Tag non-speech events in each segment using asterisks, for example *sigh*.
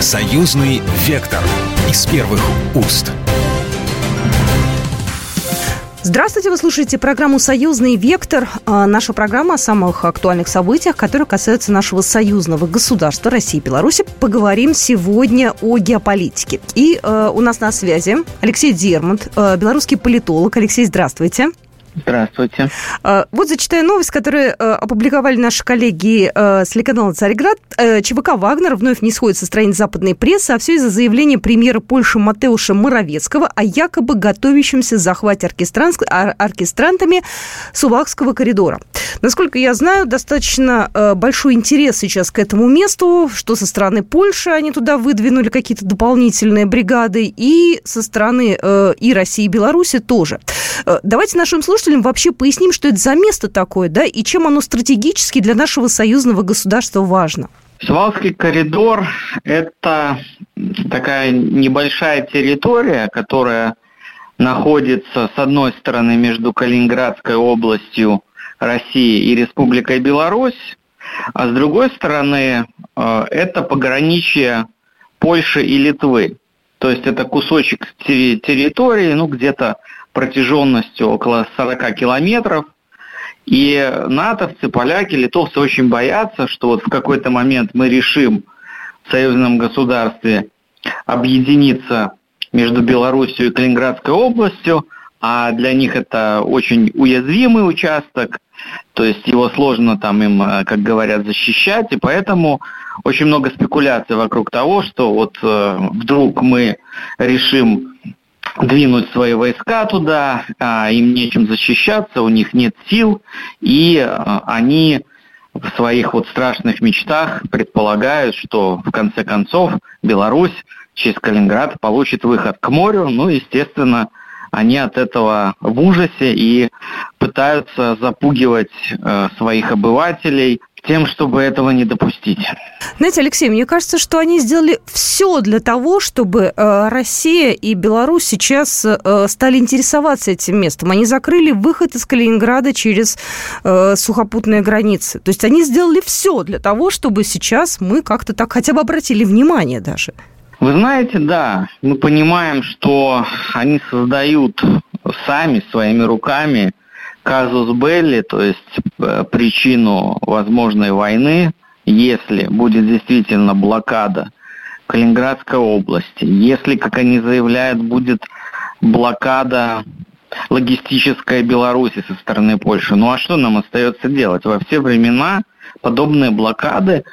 Союзный вектор из первых уст. Здравствуйте, вы слушаете программу «Союзный вектор». А, наша программа о самых актуальных событиях, которые касаются нашего союзного государства России и Беларуси. Поговорим сегодня о геополитике. И э, у нас на связи Алексей Дермонт, э, белорусский политолог. Алексей, здравствуйте. Здравствуйте. А, вот зачитаю новость, которую э, опубликовали наши коллеги э, с телеканала «Царьград». Э, ЧВК «Вагнер» вновь не сходит со страниц западной прессы, а все из-за заявления премьера Польши Матеуша Моровецкого о якобы готовящемся захвате оркестрантами Сувахского коридора. Насколько я знаю, достаточно большой интерес сейчас к этому месту, что со стороны Польши они туда выдвинули какие-то дополнительные бригады, и со стороны и России, и Беларуси тоже. Давайте нашим слушателям вообще поясним, что это за место такое, да, и чем оно стратегически для нашего союзного государства важно. Сувалский коридор – это такая небольшая территория, которая находится, с одной стороны, между Калининградской областью России и Республикой Беларусь, а с другой стороны, э, это пограничье Польши и Литвы. То есть это кусочек территории, ну, где-то протяженностью около 40 километров. И натовцы, поляки, литовцы очень боятся, что вот в какой-то момент мы решим в союзном государстве объединиться между Белоруссией и Калининградской областью, а для них это очень уязвимый участок, то есть его сложно там им, как говорят, защищать, и поэтому очень много спекуляций вокруг того, что вот э, вдруг мы решим двинуть свои войска туда, а, им нечем защищаться, у них нет сил, и а, они в своих вот страшных мечтах предполагают, что в конце концов Беларусь через Калининград получит выход к морю, ну, естественно, они от этого в ужасе и пытаются запугивать э, своих обывателей тем, чтобы этого не допустить. Знаете, Алексей, мне кажется, что они сделали все для того, чтобы э, Россия и Беларусь сейчас э, стали интересоваться этим местом. Они закрыли выход из Калининграда через сухопутные границы. То есть они сделали все для того, чтобы сейчас мы как-то так хотя бы обратили внимание даже. Вы знаете, да, мы понимаем, что они создают сами своими руками казус белли, то есть э, причину возможной войны, если будет действительно блокада Калининградской области, если, как они заявляют, будет блокада логистическая Беларуси со стороны Польши. Ну а что нам остается делать? Во все времена подобные блокады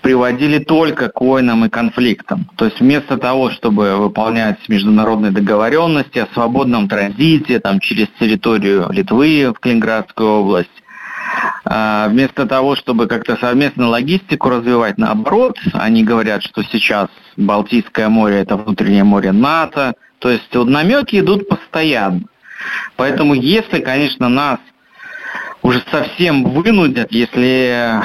приводили только к войнам и конфликтам. То есть вместо того, чтобы выполнять международные договоренности о свободном транзите там, через территорию Литвы в Калининградскую область, а, вместо того, чтобы как-то совместно логистику развивать, наоборот, они говорят, что сейчас Балтийское море – это внутреннее море НАТО. То есть вот намеки идут постоянно. Поэтому если, конечно, нас уже совсем вынудят, если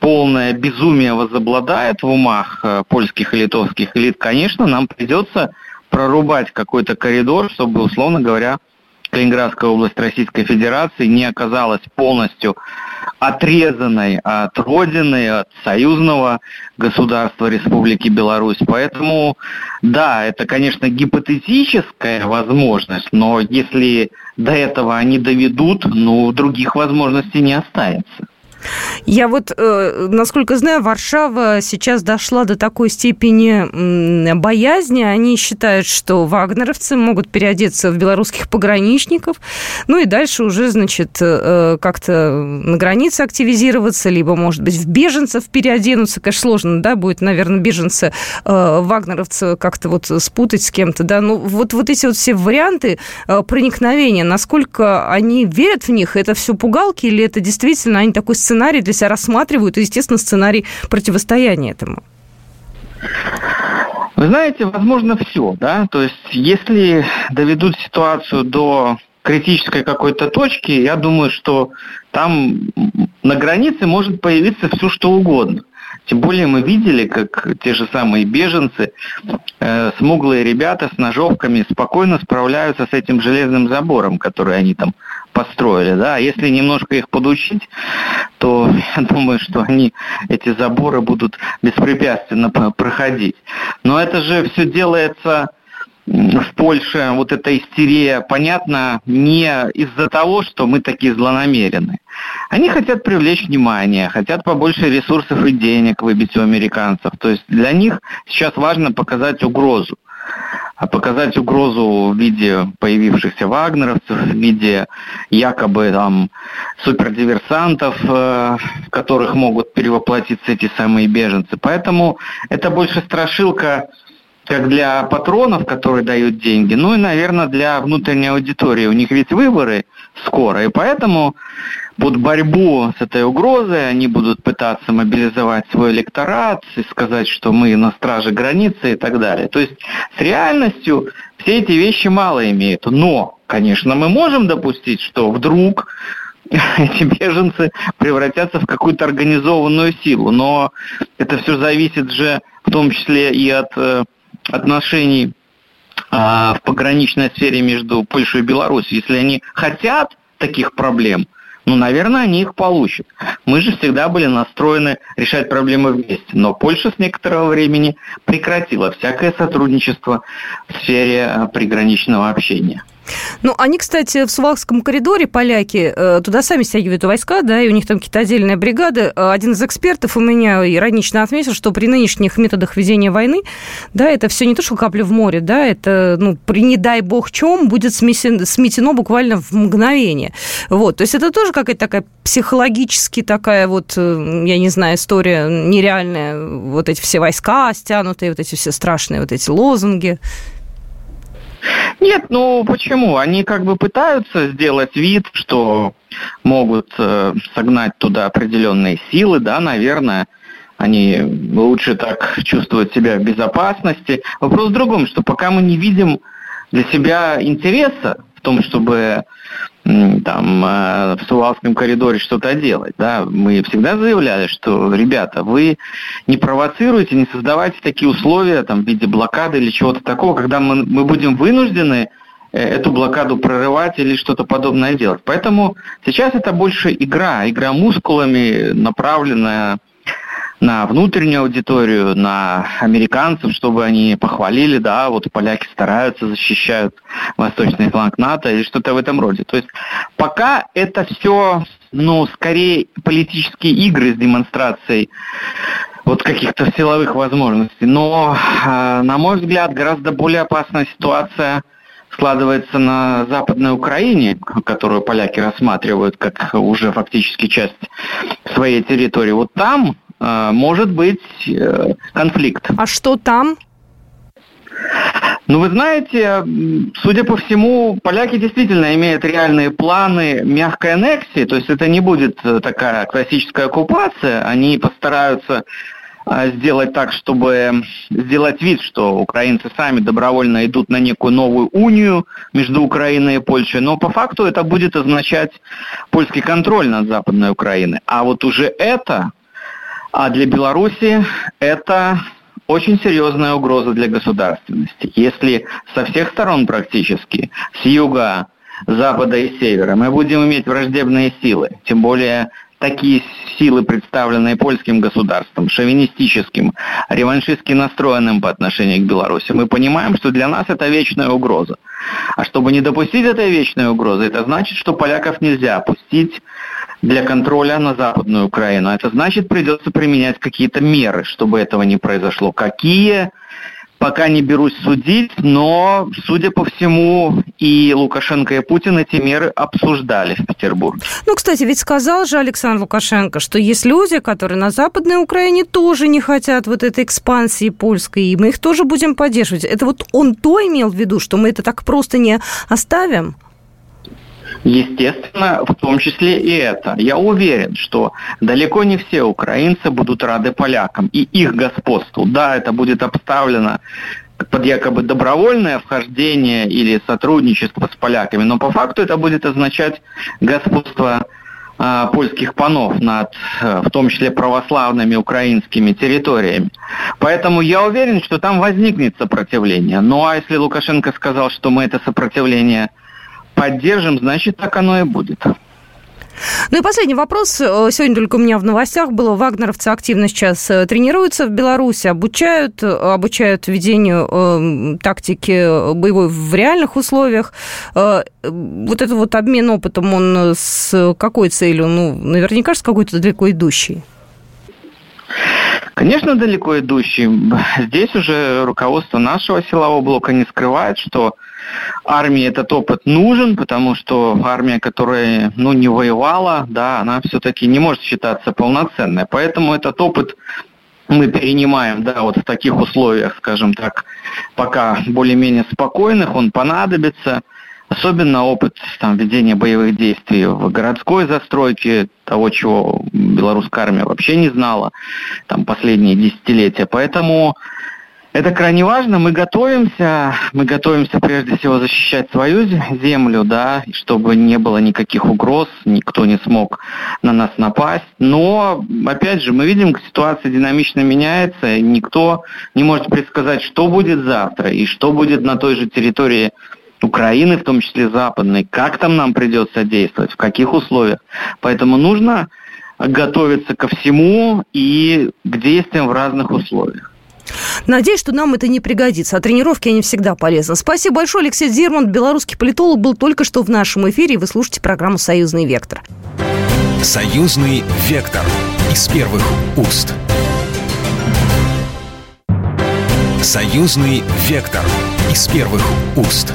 полное безумие возобладает в умах э, польских и литовских элит, конечно, нам придется прорубать какой-то коридор, чтобы, условно говоря, Калининградская область Российской Федерации не оказалась полностью отрезанной от Родины, от союзного государства Республики Беларусь. Поэтому, да, это, конечно, гипотетическая возможность, но если до этого они доведут, ну, других возможностей не останется. Я вот, э, насколько знаю, Варшава сейчас дошла до такой степени боязни. Они считают, что вагнеровцы могут переодеться в белорусских пограничников, ну и дальше уже, значит, э, как-то на границе активизироваться, либо, может быть, в беженцев переоденутся. Конечно, сложно, да, будет, наверное, беженцы э, вагнеровцы как-то вот спутать с кем-то, да. Ну, вот, вот эти вот все варианты проникновения, насколько они верят в них, это все пугалки или это действительно они такой сценарий для себя рассматривают, и, естественно, сценарий противостояния этому? Вы знаете, возможно все, да, то есть если доведут ситуацию до критической какой-то точки, я думаю, что там на границе может появиться все что угодно. Тем более мы видели, как те же самые беженцы, э, смуглые ребята с ножовками спокойно справляются с этим железным забором, который они там построили, да, если немножко их подучить, то я думаю, что они эти заборы будут беспрепятственно проходить. Но это же все делается в Польше вот эта истерия, понятно, не из-за того, что мы такие злонамерены. Они хотят привлечь внимание, хотят побольше ресурсов и денег выбить у американцев. То есть для них сейчас важно показать угрозу. А показать угрозу в виде появившихся вагнеровцев, в виде якобы там супердиверсантов, э, которых могут перевоплотиться эти самые беженцы. Поэтому это больше страшилка как для патронов, которые дают деньги, ну и, наверное, для внутренней аудитории. У них ведь выборы скоро, и поэтому под борьбу с этой угрозой они будут пытаться мобилизовать свой электорат и сказать, что мы на страже границы и так далее. То есть с реальностью все эти вещи мало имеют. Но, конечно, мы можем допустить, что вдруг *laughs* эти беженцы превратятся в какую-то организованную силу. Но это все зависит же в том числе и от э, отношений а, в пограничной сфере между Польшей и Беларусью, если они хотят таких проблем, ну, наверное, они их получат. Мы же всегда были настроены решать проблемы вместе. Но Польша с некоторого времени прекратила всякое сотрудничество в сфере а, приграничного общения. Ну, они, кстати, в Сувалском коридоре, поляки, э, туда сами стягивают войска, да, и у них там какие-то отдельные бригады. Э, один из экспертов у меня иронично отметил, что при нынешних методах ведения войны, да, это все не то, что капля в море, да, это, ну, при не дай бог чем будет сметено, сметено буквально в мгновение. Вот, то есть это тоже какая-то такая психологически такая вот, э, я не знаю, история нереальная, вот эти все войска стянутые, вот эти все страшные вот эти лозунги. Нет, ну почему? Они как бы пытаются сделать вид, что могут э, согнать туда определенные силы, да, наверное, они лучше так чувствуют себя в безопасности. Вопрос в другом, что пока мы не видим для себя интереса в том, чтобы там э, в Сувалском коридоре что-то делать. Да? Мы всегда заявляли, что, ребята, вы не провоцируете, не создавайте такие условия там, в виде блокады или чего-то такого, когда мы, мы будем вынуждены э, эту блокаду прорывать или что-то подобное делать. Поэтому сейчас это больше игра, игра мускулами, направленная на внутреннюю аудиторию, на американцев, чтобы они похвалили, да, вот поляки стараются, защищают восточный фланг НАТО или что-то в этом роде. То есть пока это все, ну, скорее политические игры с демонстрацией вот каких-то силовых возможностей. Но, а, на мой взгляд, гораздо более опасная ситуация складывается на Западной Украине, которую поляки рассматривают как уже фактически часть своей территории. Вот там может быть э, конфликт. А что там? Ну, вы знаете, судя по всему, поляки действительно имеют реальные планы мягкой аннексии, то есть это не будет э, такая классическая оккупация, они постараются а, сделать так, чтобы сделать вид, что украинцы сами добровольно идут на некую новую унию между Украиной и Польшей, но по факту это будет означать польский контроль над Западной Украиной. А вот уже это а для Беларуси это очень серьезная угроза для государственности. Если со всех сторон практически, с юга, запада и севера, мы будем иметь враждебные силы, тем более такие силы, представленные польским государством, шовинистическим, реваншистски настроенным по отношению к Беларуси, мы понимаем, что для нас это вечная угроза. А чтобы не допустить этой вечной угрозы, это значит, что поляков нельзя опустить для контроля на Западную Украину. Это значит, придется применять какие-то меры, чтобы этого не произошло. Какие? Пока не берусь судить, но, судя по всему, и Лукашенко, и Путин эти меры обсуждали в Петербурге. Ну, кстати, ведь сказал же Александр Лукашенко, что есть люди, которые на Западной Украине тоже не хотят вот этой экспансии польской, и мы их тоже будем поддерживать. Это вот он то имел в виду, что мы это так просто не оставим? Естественно, в том числе и это. Я уверен, что далеко не все украинцы будут рады полякам и их господству. Да, это будет обставлено под якобы добровольное вхождение или сотрудничество с поляками, но по факту это будет означать господство э, польских панов над, э, в том числе, православными украинскими территориями. Поэтому я уверен, что там возникнет сопротивление. Ну а если Лукашенко сказал, что мы это сопротивление поддержим, значит, так оно и будет. Ну и последний вопрос. Э, сегодня только у меня в новостях было. Вагнеровцы активно сейчас э, тренируются в Беларуси, обучают, э, обучают ведению э, тактики боевой в реальных условиях. Э, вот этот вот обмен опытом, он с какой целью? Ну, наверняка с какой-то далеко идущей. Конечно, далеко идущий. Здесь уже руководство нашего силового блока не скрывает, что армии этот опыт нужен, потому что армия, которая ну, не воевала, да, она все-таки не может считаться полноценной. Поэтому этот опыт мы перенимаем, да, вот в таких условиях, скажем так, пока более-менее спокойных, он понадобится – Особенно опыт там, ведения боевых действий в городской застройке, того, чего белорусская армия вообще не знала там, последние десятилетия. Поэтому это крайне важно. Мы готовимся, мы готовимся прежде всего защищать свою землю, да, чтобы не было никаких угроз, никто не смог на нас напасть. Но, опять же, мы видим, ситуация динамично меняется, и никто не может предсказать, что будет завтра и что будет на той же территории Украины, в том числе западной, как там нам придется действовать, в каких условиях. Поэтому нужно готовиться ко всему и к действиям в разных условиях. Надеюсь, что нам это не пригодится. А тренировки, они всегда полезны. Спасибо большое. Алексей Зирман, белорусский политолог, был только что в нашем эфире. Вы слушаете программу «Союзный вектор». «Союзный вектор» из первых уст. «Союзный вектор» из первых уст.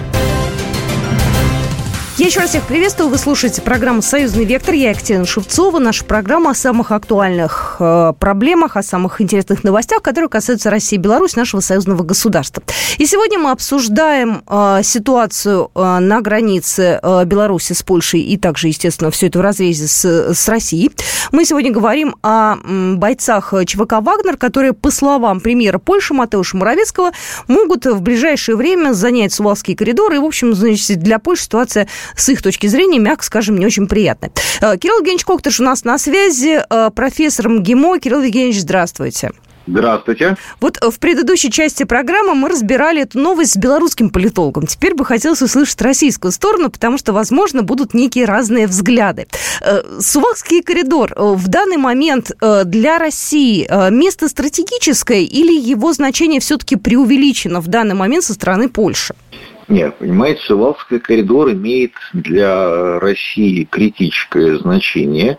Я еще раз всех приветствую. Вы слушаете программу «Союзный вектор». Я Екатерина Шевцова. Наша программа о самых актуальных э, проблемах, о самых интересных новостях, которые касаются России и Беларуси, нашего союзного государства. И сегодня мы обсуждаем э, ситуацию э, на границе э, Беларуси с Польшей и также, естественно, все это в разрезе с, с Россией. Мы сегодня говорим о м, бойцах ЧВК «Вагнер», которые, по словам премьера Польши Матеуша Моровецкого, могут в ближайшее время занять Сувалский коридор. И, в общем, значит, для Польши ситуация с их точки зрения, мягко скажем, не очень приятно. Э, Кирилл Евгеньевич Коктыш у нас на связи, э, профессор МГИМО. Кирилл Евгеньевич, здравствуйте. Здравствуйте. Вот в предыдущей части программы мы разбирали эту новость с белорусским политологом. Теперь бы хотелось услышать российскую сторону, потому что, возможно, будут некие разные взгляды. Э, Сувахский коридор в данный момент для России место стратегическое или его значение все-таки преувеличено в данный момент со стороны Польши? Нет, понимаете, Сувалский коридор имеет для России критическое значение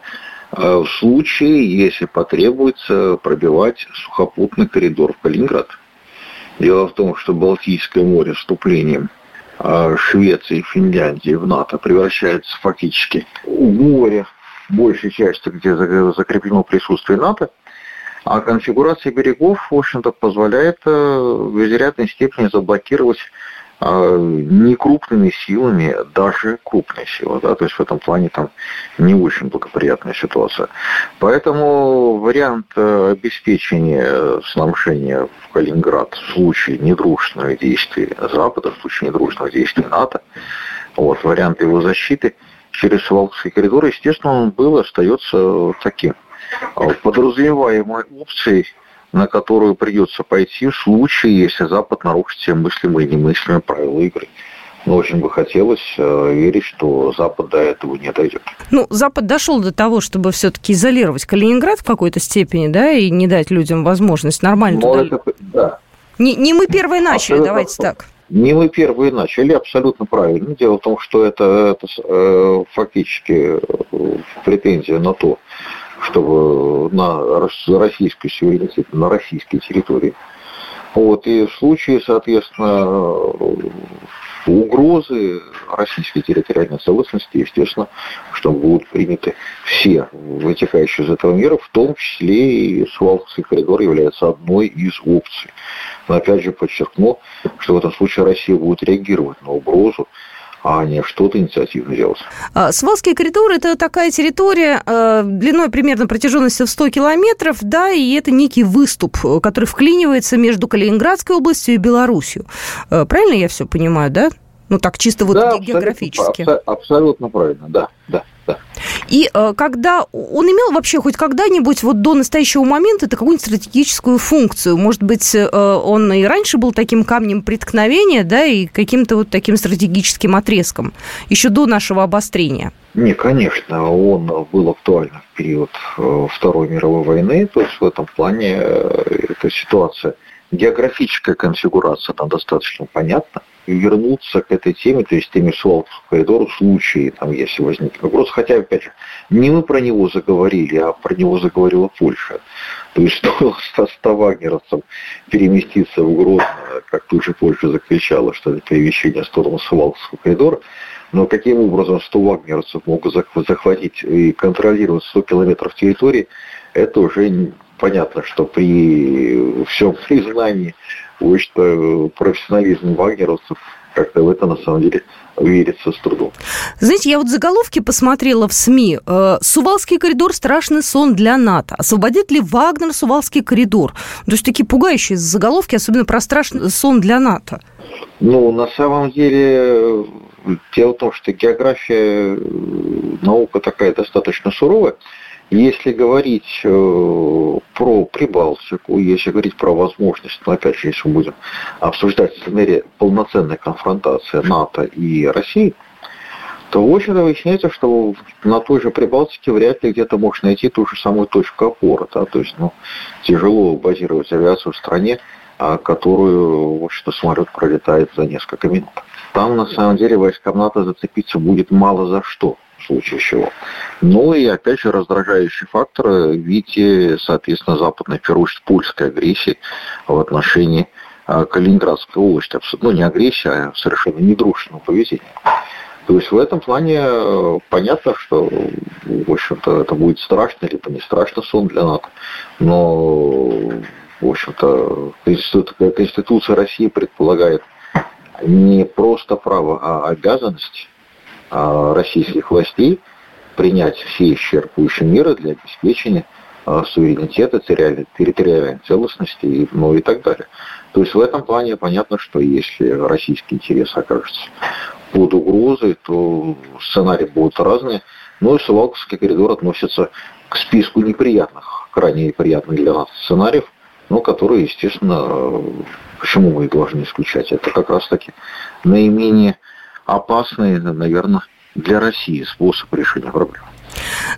э, в случае, если потребуется пробивать сухопутный коридор в Калининград. Дело в том, что Балтийское море вступлением э, Швеции и Финляндии в НАТО превращается фактически в море, большей части, где закреплено присутствие НАТО, а конфигурация берегов, в общем-то, позволяет э, в изрядной степени заблокировать не крупными силами, даже крупные силы, да, то есть в этом плане там не очень благоприятная ситуация. Поэтому вариант э, обеспечения снабжения в Калининград в случае недружественных действий Запада, в случае недружественных действий НАТО, вот, вариант его защиты через Сувалковский коридор, естественно, он был и остается таким. А подразумеваемой опцией на которую придется пойти в случае, если Запад нарушит все мыслимые и немыслимые правила игры. Но очень бы хотелось э, верить, что Запад до этого не дойдет. Ну, Запад дошел до того, чтобы все-таки изолировать Калининград в какой-то степени, да, и не дать людям возможность нормально Но туда... Это, да. Не, не мы первые начали, абсолютно, давайте так. Не мы первые начали, абсолютно правильно. Дело в том, что это, это э, фактически э, претензия на то, чтобы на российской суверенитет, на российской территории. Вот, и в случае, соответственно, угрозы российской территориальной целостности, естественно, что будут приняты все вытекающие из этого меры, в том числе и Суалковский коридор является одной из опций. Но опять же подчеркну, что в этом случае Россия будет реагировать на угрозу а не что-то инициативно делать. Свалский коридор – это такая территория э, длиной примерно протяженностью в 100 километров, да, и это некий выступ, который вклинивается между Калининградской областью и Белоруссией. Э, правильно я все понимаю, да? Ну, так чисто вот да, географически. Абсолютно, абсолютно правильно, да, да. Да. И э, когда он имел вообще хоть когда-нибудь вот до настоящего момента это какую-нибудь стратегическую функцию? Может быть, э, он и раньше был таким камнем преткновения, да, и каким-то вот таким стратегическим отрезком, еще до нашего обострения? Не, конечно, он был актуален в период э, Второй мировой войны, то есть в этом плане э, эта ситуация, географическая конфигурация, она достаточно понятна вернуться к этой теме, то есть теме Суалковского коридора в случае, там, если возникнет вопрос. Хотя, опять же, не мы про него заговорили, а про него заговорила Польша. То есть стоило 100 вагнеровцам переместиться в Грозно, как тут же Польша закричала, что это перемещение в сторону Суалковского коридора, но каким образом 100 вагнеровцев могут захватить и контролировать 100 километров территории, это уже понятно, что при всем признании потому что профессионализм вагнеровцев как-то в это на самом деле верится с трудом. Знаете, я вот заголовки посмотрела в СМИ. Э, Сувалский коридор – страшный сон для НАТО. Освободит ли Вагнер Сувалский коридор? То есть такие пугающие заголовки, особенно про страшный сон для НАТО. Ну, на самом деле, дело в том, что география, наука такая достаточно суровая. Если говорить э, про Прибалтику, если говорить про возможность, но опять же, если мы будем обсуждать сценарий полноценной конфронтации НАТО и России, то в общем-то выясняется, что на той же Прибалтике вряд ли где-то можно найти ту же самую точку опоры. Да? То есть ну, тяжело базировать авиацию в стране, а которую, в общем-то, самолет пролетает за несколько минут. Там, на самом деле, войскам НАТО зацепиться будет мало за что в случае чего. Ну и, опять же, раздражающий фактор в виде, соответственно, западной, в первую очередь, польской агрессии в отношении а, Калининградской области. Ну, не агрессия, а совершенно недружественного поведения. То есть в этом плане э, понятно, что, в общем-то, это будет страшно, либо не страшно сон для НАТО. Но, в общем-то, Конституция России предполагает не просто право, а обязанность российских властей принять все исчерпывающие меры для обеспечения а, суверенитета, территориальной целостности, ну и так далее. То есть в этом плане понятно, что если российский интерес окажется под угрозой, то сценарии будут разные. Но и Сувалковский коридор относится к списку неприятных, крайне неприятных для нас сценариев, но которые, естественно, почему мы их должны исключать? Это как раз таки наименее опасный, наверное, для России способ решения проблем.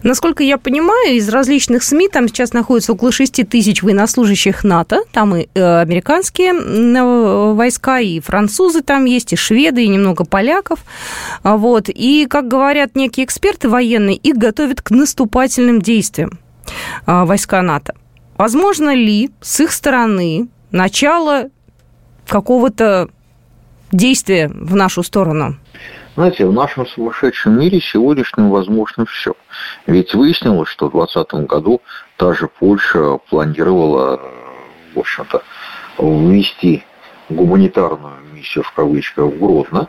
Насколько я понимаю, из различных СМИ там сейчас находится около 6 тысяч военнослужащих НАТО. Там и э, американские э, войска, и французы там есть, и шведы, и немного поляков. А вот. И, как говорят некие эксперты военные, их готовят к наступательным действиям э, войска НАТО. Возможно ли с их стороны начало какого-то действия в нашу сторону? Знаете, в нашем сумасшедшем мире сегодняшнем возможно все. Ведь выяснилось, что в 2020 году та же Польша планировала, в общем-то, ввести гуманитарную миссию в кавычках в Гродно.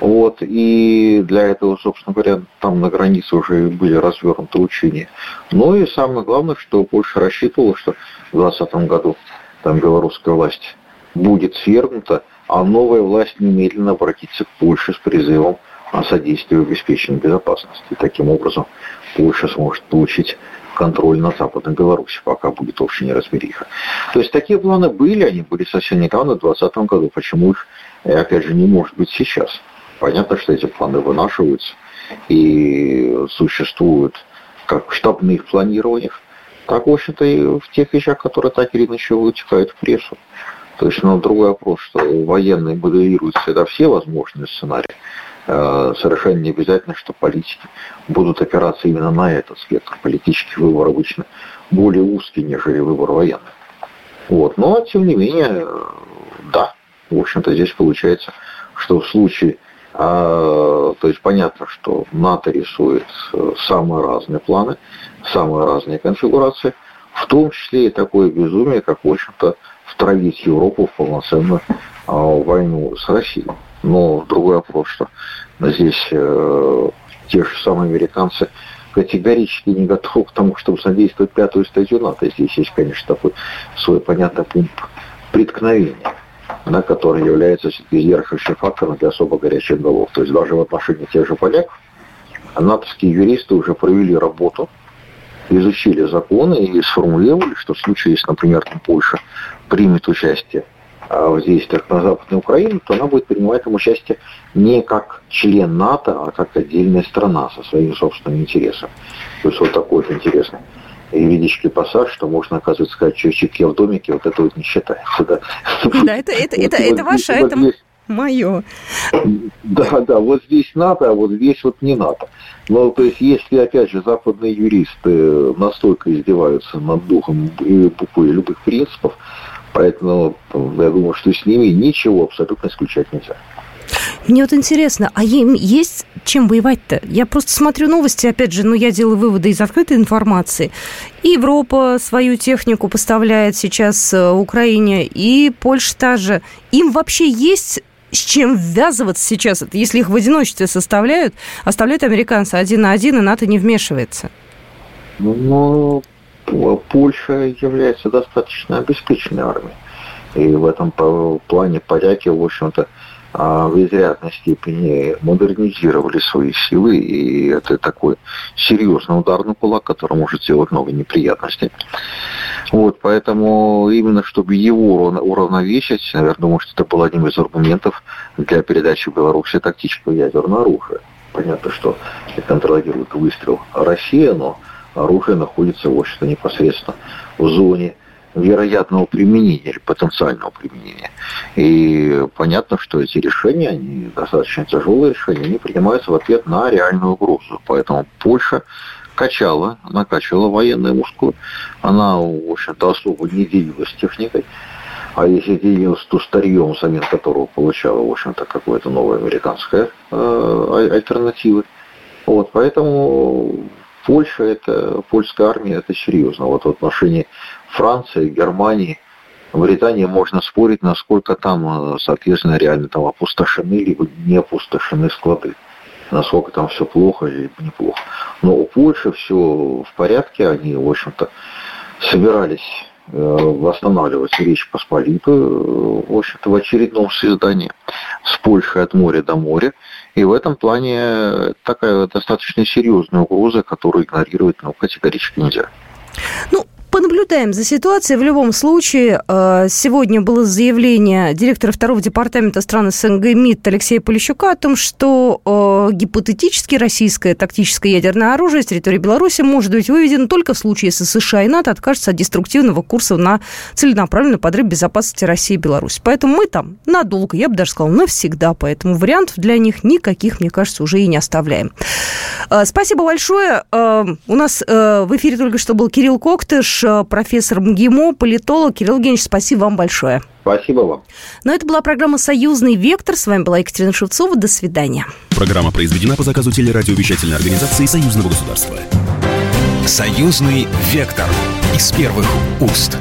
Вот, и для этого, собственно говоря, там на границе уже были развернуты учения. Но и самое главное, что Польша рассчитывала, что в 2020 году там белорусская власть будет свергнута, а новая власть немедленно обратится к Польше с призывом о содействии в обеспечении безопасности. Таким образом Польша сможет получить контроль над Западной Беларуси, пока будет общая неразмериха. То есть такие планы были, они были совсем недавно, в 2020 году. Почему их, опять же, не может быть сейчас? Понятно, что эти планы вынашиваются и существуют как в штабных планированиях, так, в общем-то, и в тех вещах, которые так или иначе вытекают в прессу. То есть, ну, другой вопрос, что военные моделируют всегда все возможные сценарии. Э, совершенно не обязательно, что политики будут опираться именно на этот спектр. Политический выбор обычно более узкий, нежели выбор военных. Вот. Но, тем не менее, да, в общем-то, здесь получается, что в случае, а, то есть понятно, что НАТО рисует э, самые разные планы, самые разные конфигурации, в том числе и такое безумие, как, в общем-то, втравить Европу в полноценную а, войну с Россией. Но другой вопрос, что здесь э, те же самые американцы категорически не готовы к тому, чтобы задействовать пятую статью НАТО. Здесь есть, конечно, такой свой понятный пункт преткновения, да, который является сдерживающим фактором для особо горячих голов. То есть даже в отношении тех же поляков, натовские юристы уже провели работу, изучили законы и сформулировали, что в случае, если, например, Польша примет участие а, в действиях на Западной Украине, то она будет принимать там участие не как член НАТО, а как отдельная страна со своими собственными интересами. То есть вот такой вот интересный юридический пассаж, что можно, оказывается, сказать, что я в домике, вот это вот не считается. Да, да это, это, это, это ваше, это мое. Да, да, вот здесь НАТО, а вот здесь вот не НАТО. Но, то есть, если, опять же, западные юристы настолько издеваются над духом и буквой любых принципов, поэтому я думаю, что с ними ничего абсолютно исключать нельзя. Мне вот интересно, а им есть чем воевать-то? Я просто смотрю новости, опять же, ну, я делаю выводы из открытой информации. И Европа свою технику поставляет сейчас э, Украине, и Польша та же. Им вообще есть с чем ввязываться сейчас, если их в одиночестве составляют, оставляют американцы один на один, и НАТО не вмешивается? Ну, Польша является достаточно обеспеченной армией. И в этом плане поляки, в общем-то, в изрядной степени модернизировали свои силы, и это такой серьезный удар на кулак, который может сделать много неприятностей. Вот, поэтому именно чтобы его уравновесить, наверное, что это был одним из аргументов для передачи Беларуси тактического ядерного оружия. Понятно, что контролирует выстрел Россия, но оружие находится, в общем-то, непосредственно в зоне вероятного применения или потенциального применения. И понятно, что эти решения, они достаточно тяжелые решения, они принимаются в ответ на реальную угрозу. Поэтому Польша качала, накачивала военные мускулы. Она, в общем-то, особо не делилась техникой. А если делилась, то старьем, взамен которого получала, в общем-то, какое-то новое американское э, альтернативы. Вот, поэтому Польша, это, польская армия, это серьезно. Вот в отношении Франции, Германии, Британии можно спорить, насколько там, э, соответственно, реально там опустошены либо не опустошены склады. Насколько там все плохо или неплохо. Но у Польши все в порядке, они, в общем-то, собирались восстанавливать Речь Посполитую, э, в общем-то, в очередном создании с Польшей от моря до моря. И в этом плане такая достаточно серьезная угроза, которую игнорировать ну, категорически нельзя. Ну, Понаблюдаем за ситуацией. В любом случае, э, сегодня было заявление директора второго департамента стран СНГ МИД Алексея Полищука о том, что э, гипотетически российское тактическое ядерное оружие с территории Беларуси может быть выведено только в случае, если США и НАТО откажутся от деструктивного курса на целенаправленный подрыв безопасности России и Беларуси. Поэтому мы там надолго, я бы даже сказала, навсегда. Поэтому вариантов для них никаких, мне кажется, уже и не оставляем. Э, спасибо большое. У нас в эфире только что был Кирилл Коктыш, Э, профессор МГИМО, политолог. Кирилл Евгеньевич, спасибо вам большое. Спасибо вам. Но это была программа «Союзный вектор». С вами была Екатерина Шевцова. До свидания. Программа произведена по заказу телерадиовещательной организации Союзного государства. «Союзный вектор» из первых уст.